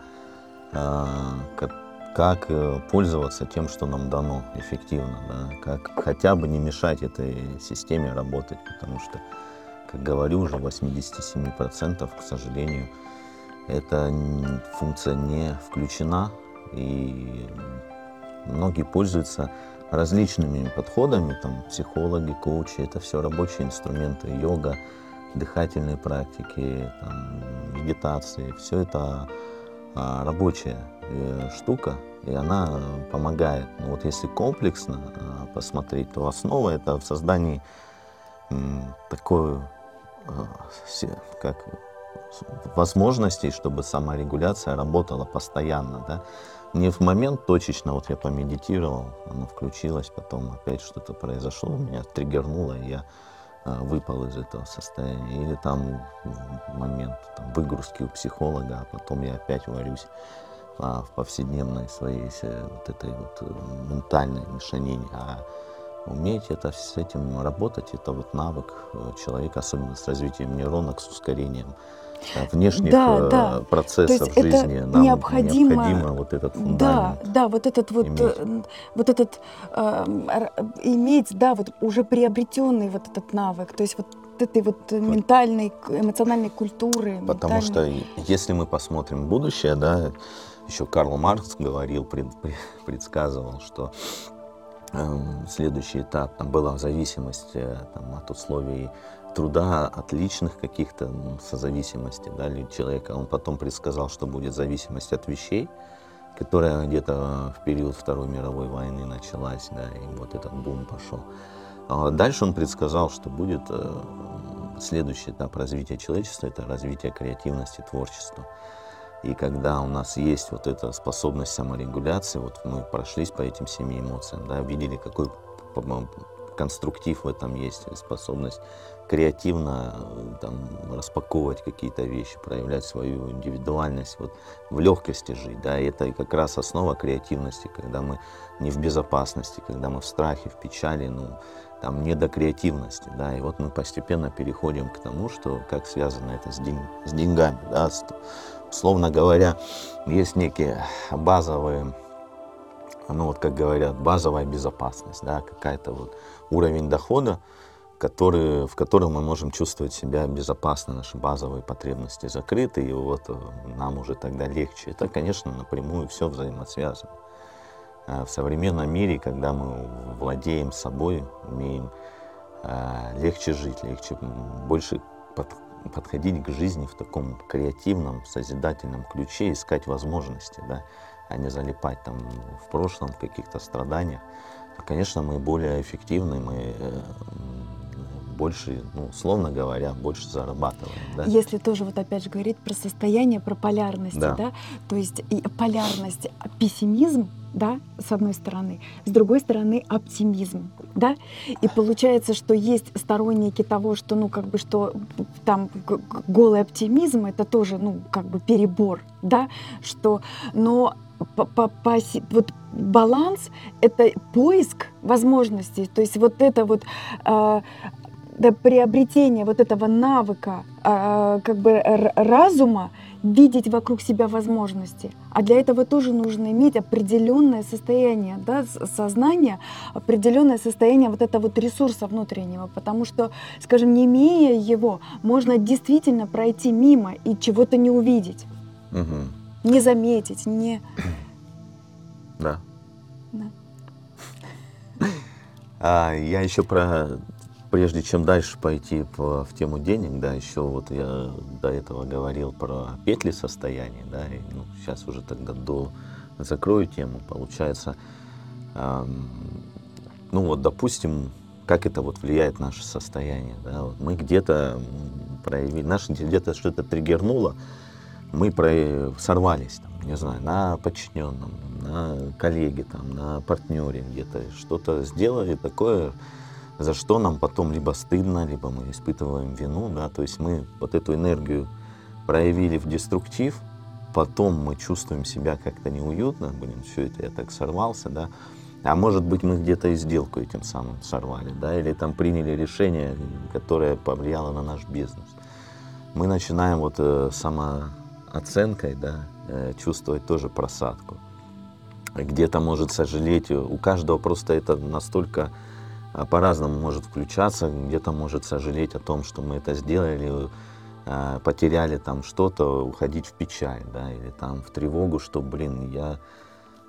э, как э, пользоваться тем, что нам дано эффективно, да? как хотя бы не мешать этой системе работать, потому что, как говорю, уже 87%, к сожалению, эта функция не включена, и многие пользуются различными подходами, там, психологи, коучи, это все рабочие инструменты, йога, дыхательные практики, там, медитации, все это рабочая э, штука, и она помогает. Но вот если комплексно а, посмотреть, то основа это в создании такой а, как возможностей, чтобы саморегуляция работала постоянно, да, не в момент точечно, вот я помедитировал, оно включилось, потом опять что-то произошло, меня триггернуло, и я а, выпал из этого состояния. Или там момент там, выгрузки у психолога, а потом я опять варюсь а, в повседневной своей вот этой вот э, ментальной мешанине. А уметь это, с этим работать, это вот навык э, человека, особенно с развитием нейронок, с ускорением внешних да, э, да. процессов в жизни нам необходимо, необходимо вот этот фундамент. Да, да, вот этот вот, иметь. Э, вот этот э, иметь, да, вот уже приобретенный вот этот навык, то есть вот этой вот ментальной, эмоциональной культуры. Потому ментальной... что если мы посмотрим будущее, да, еще Карл Маркс говорил, пред, предсказывал, что э, следующий этап там была зависимость э, там, от условий труда от личных каких-то созависимостей да, человека. Он потом предсказал, что будет зависимость от вещей, которая где-то в период Второй мировой войны началась, да, и вот этот бум пошел. А дальше он предсказал, что будет э, следующий этап развития человечества, это развитие креативности, творчества. И когда у нас есть вот эта способность саморегуляции, вот мы прошлись по этим семи эмоциям, да, видели, какой конструктив в этом есть, способность креативно там, распаковывать какие-то вещи, проявлять свою индивидуальность, вот, в легкости жить. Да, и это как раз основа креативности, когда мы не в безопасности, когда мы в страхе, в печали, ну, там не до креативности, да, и вот мы постепенно переходим к тому, что как связано это с, день, с деньгами, да, с, условно говоря, есть некие базовые ну вот как говорят, базовая безопасность, да, какая-то вот уровень дохода, который, в котором мы можем чувствовать себя безопасно, наши базовые потребности закрыты, и вот э, нам уже тогда легче. Это, конечно, напрямую все взаимосвязано. Э, в современном мире, когда мы владеем собой, умеем э, легче жить, легче больше под, подходить к жизни в таком креативном, созидательном ключе, искать возможности, да, а не залипать там в прошлом, в каких-то страданиях, то, конечно, мы более эффективны, мы больше, ну, условно говоря, больше зарабатываем. Да? Если тоже вот опять же говорить про состояние, про полярность, да. да, то есть и полярность, пессимизм, да, с одной стороны, с другой стороны оптимизм, да, и получается, что есть сторонники того, что, ну, как бы, что там голый оптимизм, это тоже, ну, как бы перебор, да, что, но по, по, по, вот баланс — это поиск возможностей, то есть вот это вот э, до приобретения вот этого навыка э, как бы разума видеть вокруг себя возможности. А для этого тоже нужно иметь определенное состояние да, сознания, определенное состояние вот этого вот ресурса внутреннего, потому что, скажем, не имея его, можно действительно пройти мимо и чего-то не увидеть, угу. не заметить, не... Да. да. А, я еще про прежде чем дальше пойти по, в тему денег, да, еще вот я до этого говорил про петли состояния, да, и ну, сейчас уже тогда до закрою тему, получается, эм, ну вот, допустим, как это вот влияет наше состояние, да, вот мы где-то проявили, наше где-то что-то триггернуло, мы про, сорвались, там, не знаю, на подчиненном, на коллеге, там, на партнере где-то, что-то сделали такое, за что нам потом либо стыдно, либо мы испытываем вину, да, то есть мы вот эту энергию проявили в деструктив, потом мы чувствуем себя как-то неуютно, блин, все это я так сорвался, да, а может быть мы где-то и сделку этим самым сорвали, да, или там приняли решение, которое повлияло на наш бизнес. Мы начинаем вот э, самооценкой, да, э, чувствовать тоже просадку. Где-то может сожалеть, у каждого просто это настолько по-разному может включаться, где-то может сожалеть о том, что мы это сделали, а, потеряли там что-то, уходить в печаль, да, или там в тревогу, что, блин, я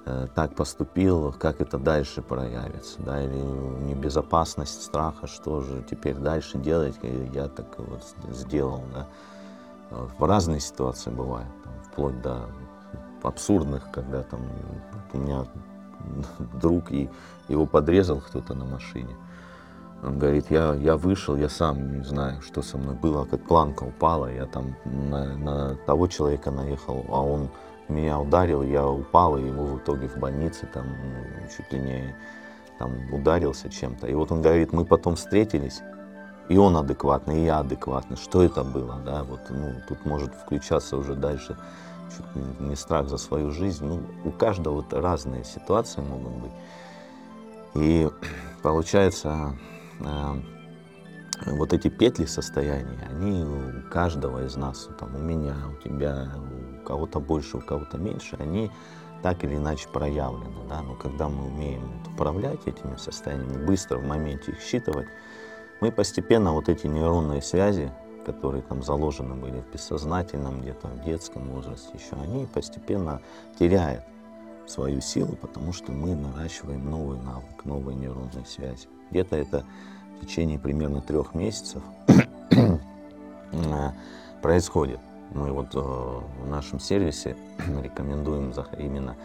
э, так поступил, как это дальше проявится, да, или небезопасность страха, что же теперь дальше делать, я так вот сделал, да. В разные ситуации бывают, вплоть до абсурдных, когда там у меня друг, и его подрезал кто-то на машине. Он говорит, я, я вышел, я сам не знаю, что со мной было, как планка упала, я там на, на того человека наехал, а он меня ударил, я упал, и его в итоге в больнице там ну, чуть ли не там ударился чем-то. И вот он говорит, мы потом встретились, и он адекватный, и я адекватный. Что это было, да, вот, ну, тут может включаться уже дальше не страх за свою жизнь. Ну, у каждого вот разные ситуации могут быть. И получается, э, вот эти петли состояния, они у каждого из нас, там, у меня, у тебя, у кого-то больше, у кого-то меньше, они так или иначе проявлены. Да? Но когда мы умеем управлять этими состояниями, быстро в моменте их считывать, мы постепенно вот эти нейронные связи которые там заложены были в бессознательном, где-то в детском возрасте еще, они постепенно теряют свою силу, потому что мы наращиваем новый навык, новые нейронные связи. Где-то это в течение примерно трех месяцев происходит. Мы вот э, в нашем сервисе рекомендуем именно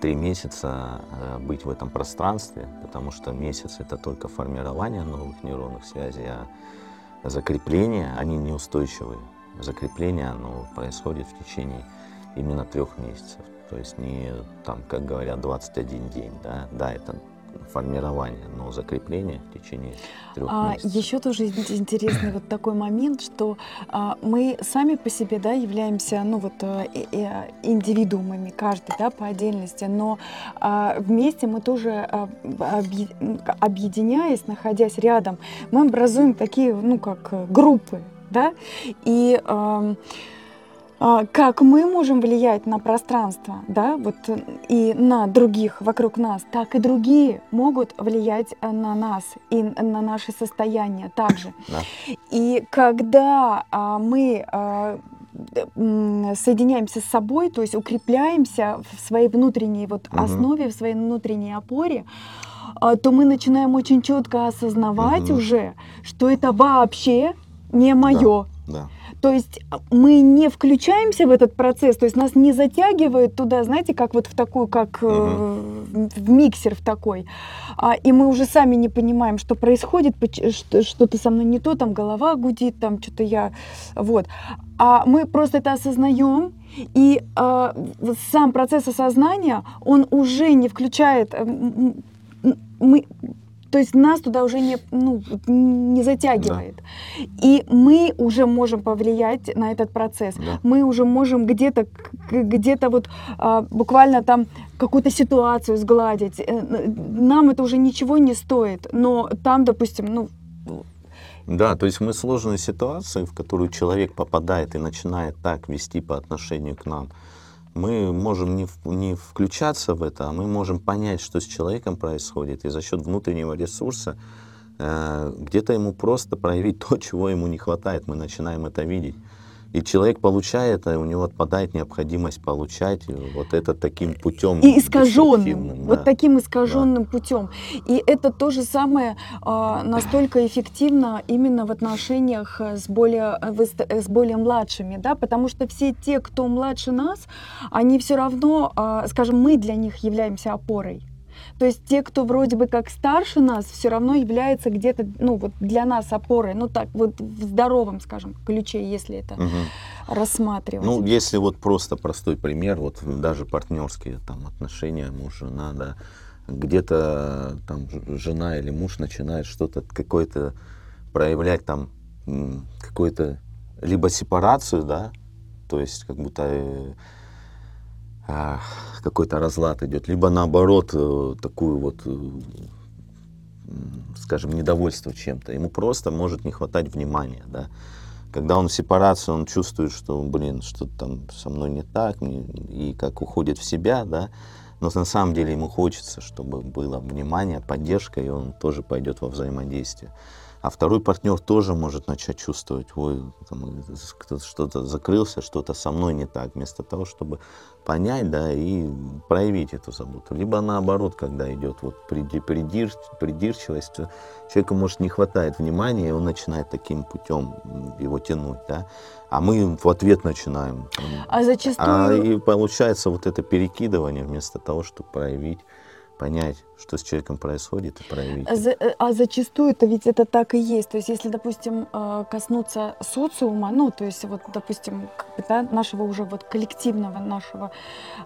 три месяца э, быть в этом пространстве, потому что месяц это только формирование новых нейронных связей, а закрепление, они неустойчивые. Закрепление, оно происходит в течение именно трех месяцев. То есть не, там, как говорят, 21 день. Да, да это формирование, но закрепление в течение трех а, месяцев. Еще тоже интересный вот такой момент, что а, мы сами по себе да, являемся ну, вот, а, э, индивидуумами, каждый да, по отдельности, но а, вместе мы тоже, а, объединяясь, находясь рядом, мы образуем такие, ну, как группы, да, и... А, а, как мы можем влиять на пространство, да, вот э, и на других вокруг нас, так и другие могут влиять э, на нас и на наше состояние также. Да. И когда а, мы а, соединяемся с собой, то есть укрепляемся в своей внутренней вот угу. основе, в своей внутренней опоре, то мы начинаем очень четко осознавать угу. уже, что это вообще не мое. Да, да. То есть а, мы не включаемся в этот процесс, то есть нас не затягивает туда, знаете, как вот в такую, как угу. э, в миксер в такой. А, и мы уже сами не понимаем, что происходит, что-то со мной не то, там голова гудит, там что-то я, вот. А мы просто это осознаем, и э, сам процесс осознания, он уже не включает, мы то есть нас туда уже не, ну, не затягивает. Да. И мы уже можем повлиять на этот процесс. Да. Мы уже можем где-то где-то вот а, буквально там какую-то ситуацию сгладить. Э, нам это уже ничего не стоит. Но там, допустим, ну, да, то есть мы сложные ситуации, в которую человек попадает и начинает так вести по отношению к нам, мы можем не, не включаться в это, а мы можем понять, что с человеком происходит, и за счет внутреннего ресурса э, где-то ему просто проявить то, чего ему не хватает, мы начинаем это видеть. И человек получает, и у него отпадает необходимость получать вот это таким путем. И искаженным, да. вот таким искаженным да. путем. И это то же самое а, настолько эффективно именно в отношениях с более, с более младшими, да, потому что все те, кто младше нас, они все равно, а, скажем, мы для них являемся опорой. То есть те, кто вроде бы как старше нас, все равно является где-то, ну вот для нас опорой, ну так вот в здоровом, скажем, ключе, если это угу. рассматривать. Ну, если вот просто простой пример, вот даже партнерские там отношения муж-жена, да, где-то там жена или муж начинает что-то, какое-то проявлять там какую-то либо сепарацию, да, то есть как будто э, какой-то разлад идет, либо наоборот э, такую вот, э, скажем, недовольство чем-то. Ему просто может не хватать внимания, да. Когда он в сепарации, он чувствует, что, блин, что-то там со мной не так, и как уходит в себя, да, но на самом деле ему хочется, чтобы было внимание, поддержка, и он тоже пойдет во взаимодействие. А второй партнер тоже может начать чувствовать, ой, кто-то что-то закрылся, что-то со мной не так, вместо того, чтобы понять, да, и проявить эту заботу. Либо наоборот, когда идет вот придир, придирчивость, человеку, может, не хватает внимания, и он начинает таким путем его тянуть, да, а мы в ответ начинаем. А зачастую... А и получается вот это перекидывание вместо того, чтобы проявить понять, что с человеком происходит, и проявить. А, за, э, а зачастую это ведь это так и есть. То есть, если, допустим, э, коснуться социума, ну, то есть, вот, допустим, да, нашего уже вот коллективного, нашего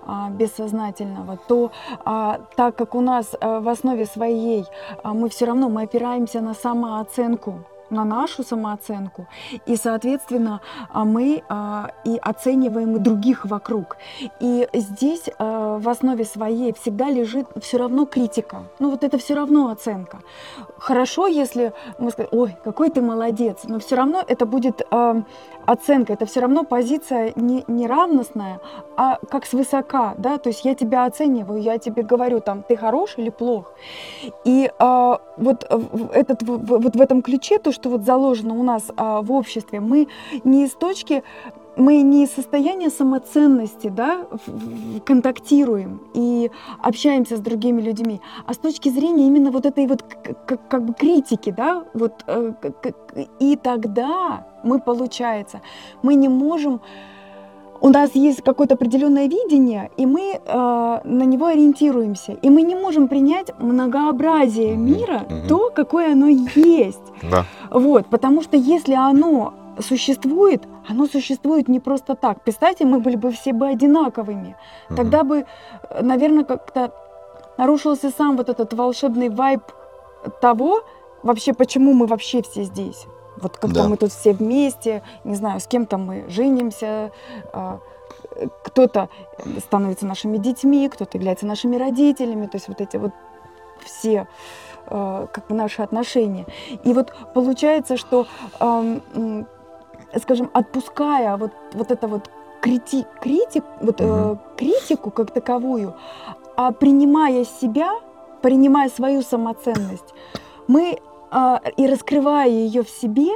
а, бессознательного, то а, так как у нас а, в основе своей мы все равно мы опираемся на самооценку, на нашу самооценку, и, соответственно, а, мы а, и оцениваем других вокруг. И здесь а, в основе своей всегда лежит все равно критика. Ну вот это все равно оценка. Хорошо, если мы скажем, ой, какой ты молодец, но все равно это будет оценка, это все равно позиция не, не равностная, а как свысока, да, то есть я тебя оцениваю, я тебе говорю, там, ты хорош или плох. И вот, этот, вот в этом ключе, то, что вот заложено у нас а, в обществе, мы не из точки мы не из состояния самоценности да, контактируем и общаемся с другими людьми, а с точки зрения именно вот этой вот как, как бы критики, да, вот, э, и тогда мы, получается, мы не можем у нас есть какое-то определенное видение, и мы э, на него ориентируемся. И мы не можем принять многообразие мира, mm-hmm. то, какое оно есть. Да. Вот, потому что если оно существует, оно существует не просто так. Представьте, мы были бы все бы одинаковыми. Угу. Тогда бы, наверное, как-то нарушился сам вот этот волшебный вайб того, вообще, почему мы вообще все здесь. Вот когда да. мы тут все вместе, не знаю, с кем-то мы женимся, а, кто-то становится нашими детьми, кто-то является нашими родителями, то есть вот эти вот все а, как бы наши отношения. И вот получается, что скажем, отпуская вот, вот это вот крити, критик, вот, Мгм. критику как таковую, а принимая себя, принимая свою самоценность, мы и раскрывая ее в себе,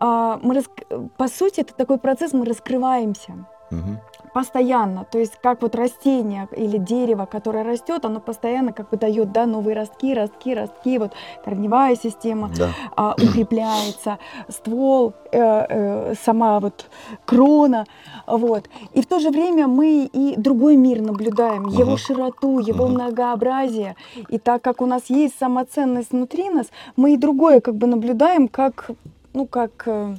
а, мы раск- по сути это такой процесс, мы раскрываемся Мгм. Постоянно, то есть как вот растение или дерево, которое растет, оно постоянно как бы дает да, новые ростки, ростки, ростки, вот корневая система, Да. а, укрепляется, ствол, э, э, сама вот крона, вот. И в то же время мы и другой мир наблюдаем, его Мгм. широту, его Мгм. многообразие. И так как у нас есть самоценность внутри нас, мы и другое как бы наблюдаем как, ну, как, э,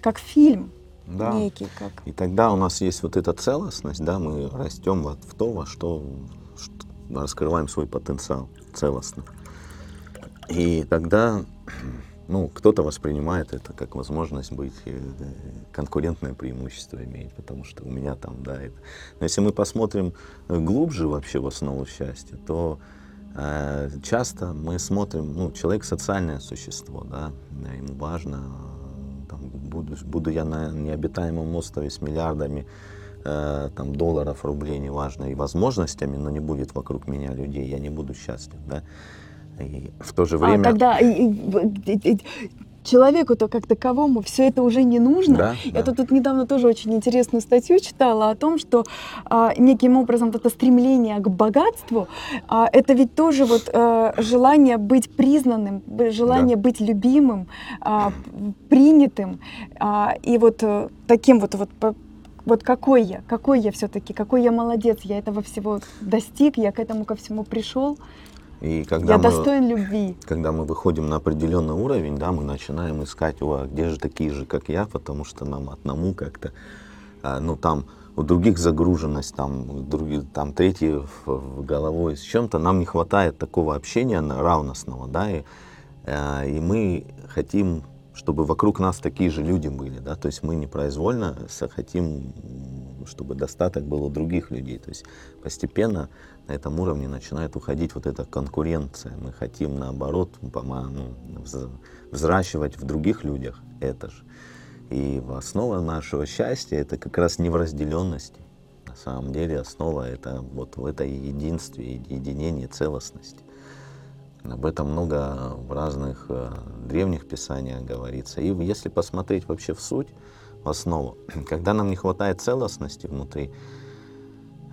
как фильм Да. некий, как И тогда у нас есть вот эта целостность, да, мы растем вот в то, во что, что раскрываем свой потенциал целостно. И тогда, ну, кто-то воспринимает это как возможность быть, э, конкурентное преимущество иметь, потому что у меня там, да, это. Но если мы посмотрим э, глубже вообще в основу счастья, то э, часто мы смотрим, ну, человек социальное существо, да, ему важно, буду, буду я на необитаемом острове с миллиардами э, там, долларов, рублей, неважно, и возможностями, но не будет вокруг меня людей, я не буду счастлив, да. И в то же время... А когда и- и в- и- и- человеку-то как таковому все это уже не нужно. Да, Я да. тут недавно тоже очень интересную статью читала о том, что а, неким образом вот это стремление к богатству, а, это ведь тоже вот а, желание быть признанным, желание быть любимым, а, принятым, а, и вот э, таким вот вот вот какой я, какой я все-таки, какой я молодец, я этого всего достиг, я к этому ко всему пришел, И когда я мы, достоин любви. когда мы выходим на определенный уровень, да, мы начинаем искать, о, а где же такие же, как я, потому что нам одному как-то, а, ну там у других загруженность, там, у других, там третий в, головой с чем-то, нам не хватает такого общения равностного, да, и, а, и мы хотим, чтобы вокруг нас такие же люди были, да, то есть мы непроизвольно хотим, чтобы достаток был у других людей, то есть постепенно на этом уровне начинает уходить вот эта конкуренция. Мы хотим, наоборот, пома- ну, вз- взращивать в других людях это же. И основа нашего счастья это как раз не в разделенности. На самом деле основа это вот в этой единстве, единении, целостности. Об этом много в разных э, древних писаниях говорится. И если посмотреть вообще в суть, в основу, когда нам не хватает целостности внутри,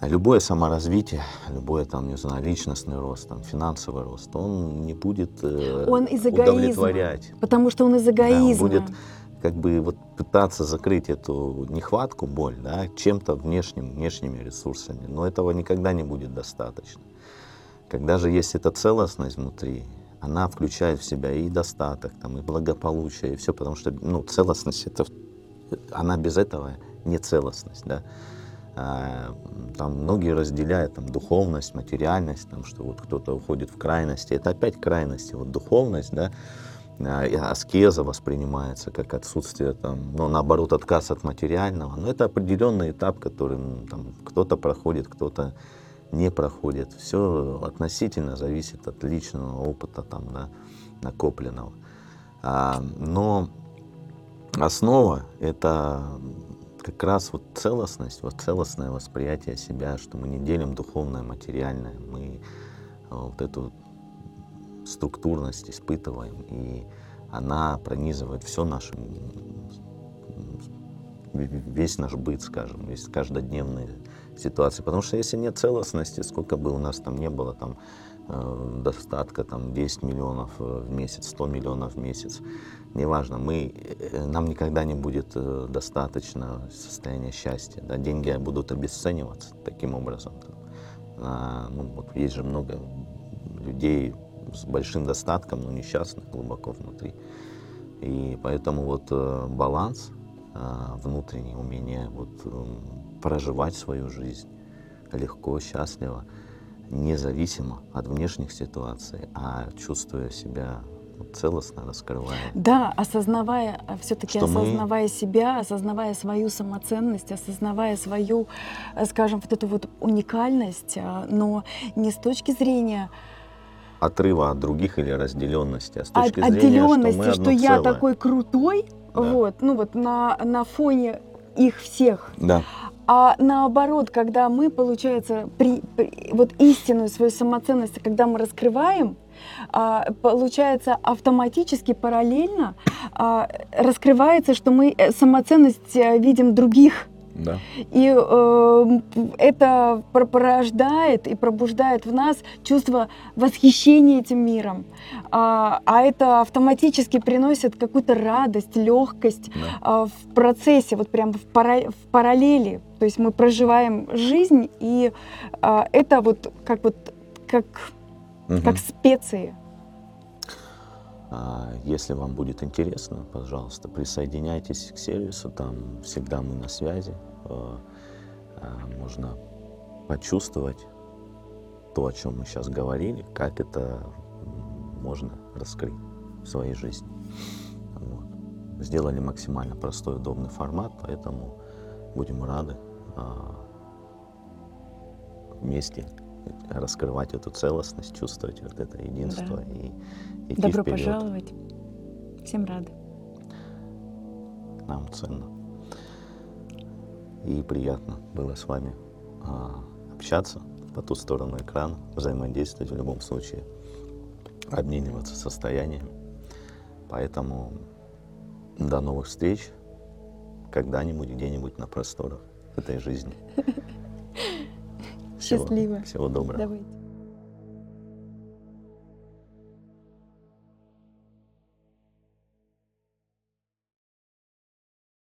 любое саморазвитие, любое там, не знаю, личностный рост, там, финансовый рост, он не будет э, Он из эгоизма. удовлетворять. Потому что он из Да, он эгоизма. будет как бы вот пытаться закрыть эту нехватку, боль, да, чем-то внешним, внешними ресурсами, но этого никогда не будет достаточно. Когда же есть эта целостность внутри, она включает в себя и достаток, там, и благополучие, и все, потому что ну, целостность это, она без этого не целостность, да. А, там многие разделяют там, духовность, материальность, там, что вот кто-то уходит в крайности. Это опять крайности. Вот духовность, да, и аскеза воспринимается как отсутствие, там, ну, наоборот, отказ от материального. Но это определенный этап, который там, кто-то проходит, кто-то не проходит. Все относительно зависит от личного опыта там, да, накопленного. А, но основа — это как раз вот целостность, вот целостное восприятие себя, что мы не делим духовное, материальное, мы а, вот эту структурность испытываем, и она пронизывает все наше, весь наш быт, скажем, весь каждодневные ситуации. Потому что если нет целостности, сколько бы у нас там не было там э, достатка, там 10 миллионов э, в месяц, 100 миллионов в месяц, неважно, мы, э, нам никогда не будет э, достаточно состояния счастья. Да? Деньги будут обесцениваться таким образом. А, ну, вот есть же много людей с большим достатком, но несчастных глубоко внутри. И поэтому вот э, баланс внутренний, умение вот, проживать свою жизнь легко, счастливо, независимо от внешних ситуаций, а чувствуя себя целостно, раскрывая. Да, осознавая, все-таки Что мы- осознавая себя, осознавая свою самоценность, осознавая свою, э, скажем, вот эту вот уникальность, а, но не с точки зрения Отрыва от других или разделенности, а с от- точки зрения, что мы отделенности, что, одно я такой крутой, Да. вот, ну вот на, на фоне их всех, Да. А наоборот, когда мы, получается, при, при- вот истинную свою самоценность, когда мы раскрываем, получается автоматически параллельно а, раскрывается, что мы э, самоценность э, видим других. Да. И э, это порождает и пробуждает в нас чувство восхищения этим миром. А, а это автоматически приносит какую-то радость, легкость да. а, в процессе, вот прям в, пара- в параллели. То есть мы проживаем жизнь, и а, это вот как вот как, Мгм. как специи. А, Если вам будет интересно, пожалуйста, присоединяйтесь к сервису, там всегда мы на связи. А, а, Можно почувствовать то, о чем мы сейчас говорили, как это можно раскрыть в своей жизни. Вот. Сделали максимально простой, удобный формат, поэтому будем рады а, вместе раскрывать эту целостность, чувствовать вот это единство Да. и идти Добро вперед. пожаловать. Всем рады. Нам ценно. И приятно было с вами а, общаться по ту сторону экрана, взаимодействовать в любом случае, обмениваться состояниями. Поэтому до новых встреч когда-нибудь, где-нибудь на просторах этой жизни. Всего- Счастливо. Всего доброго. Давайте.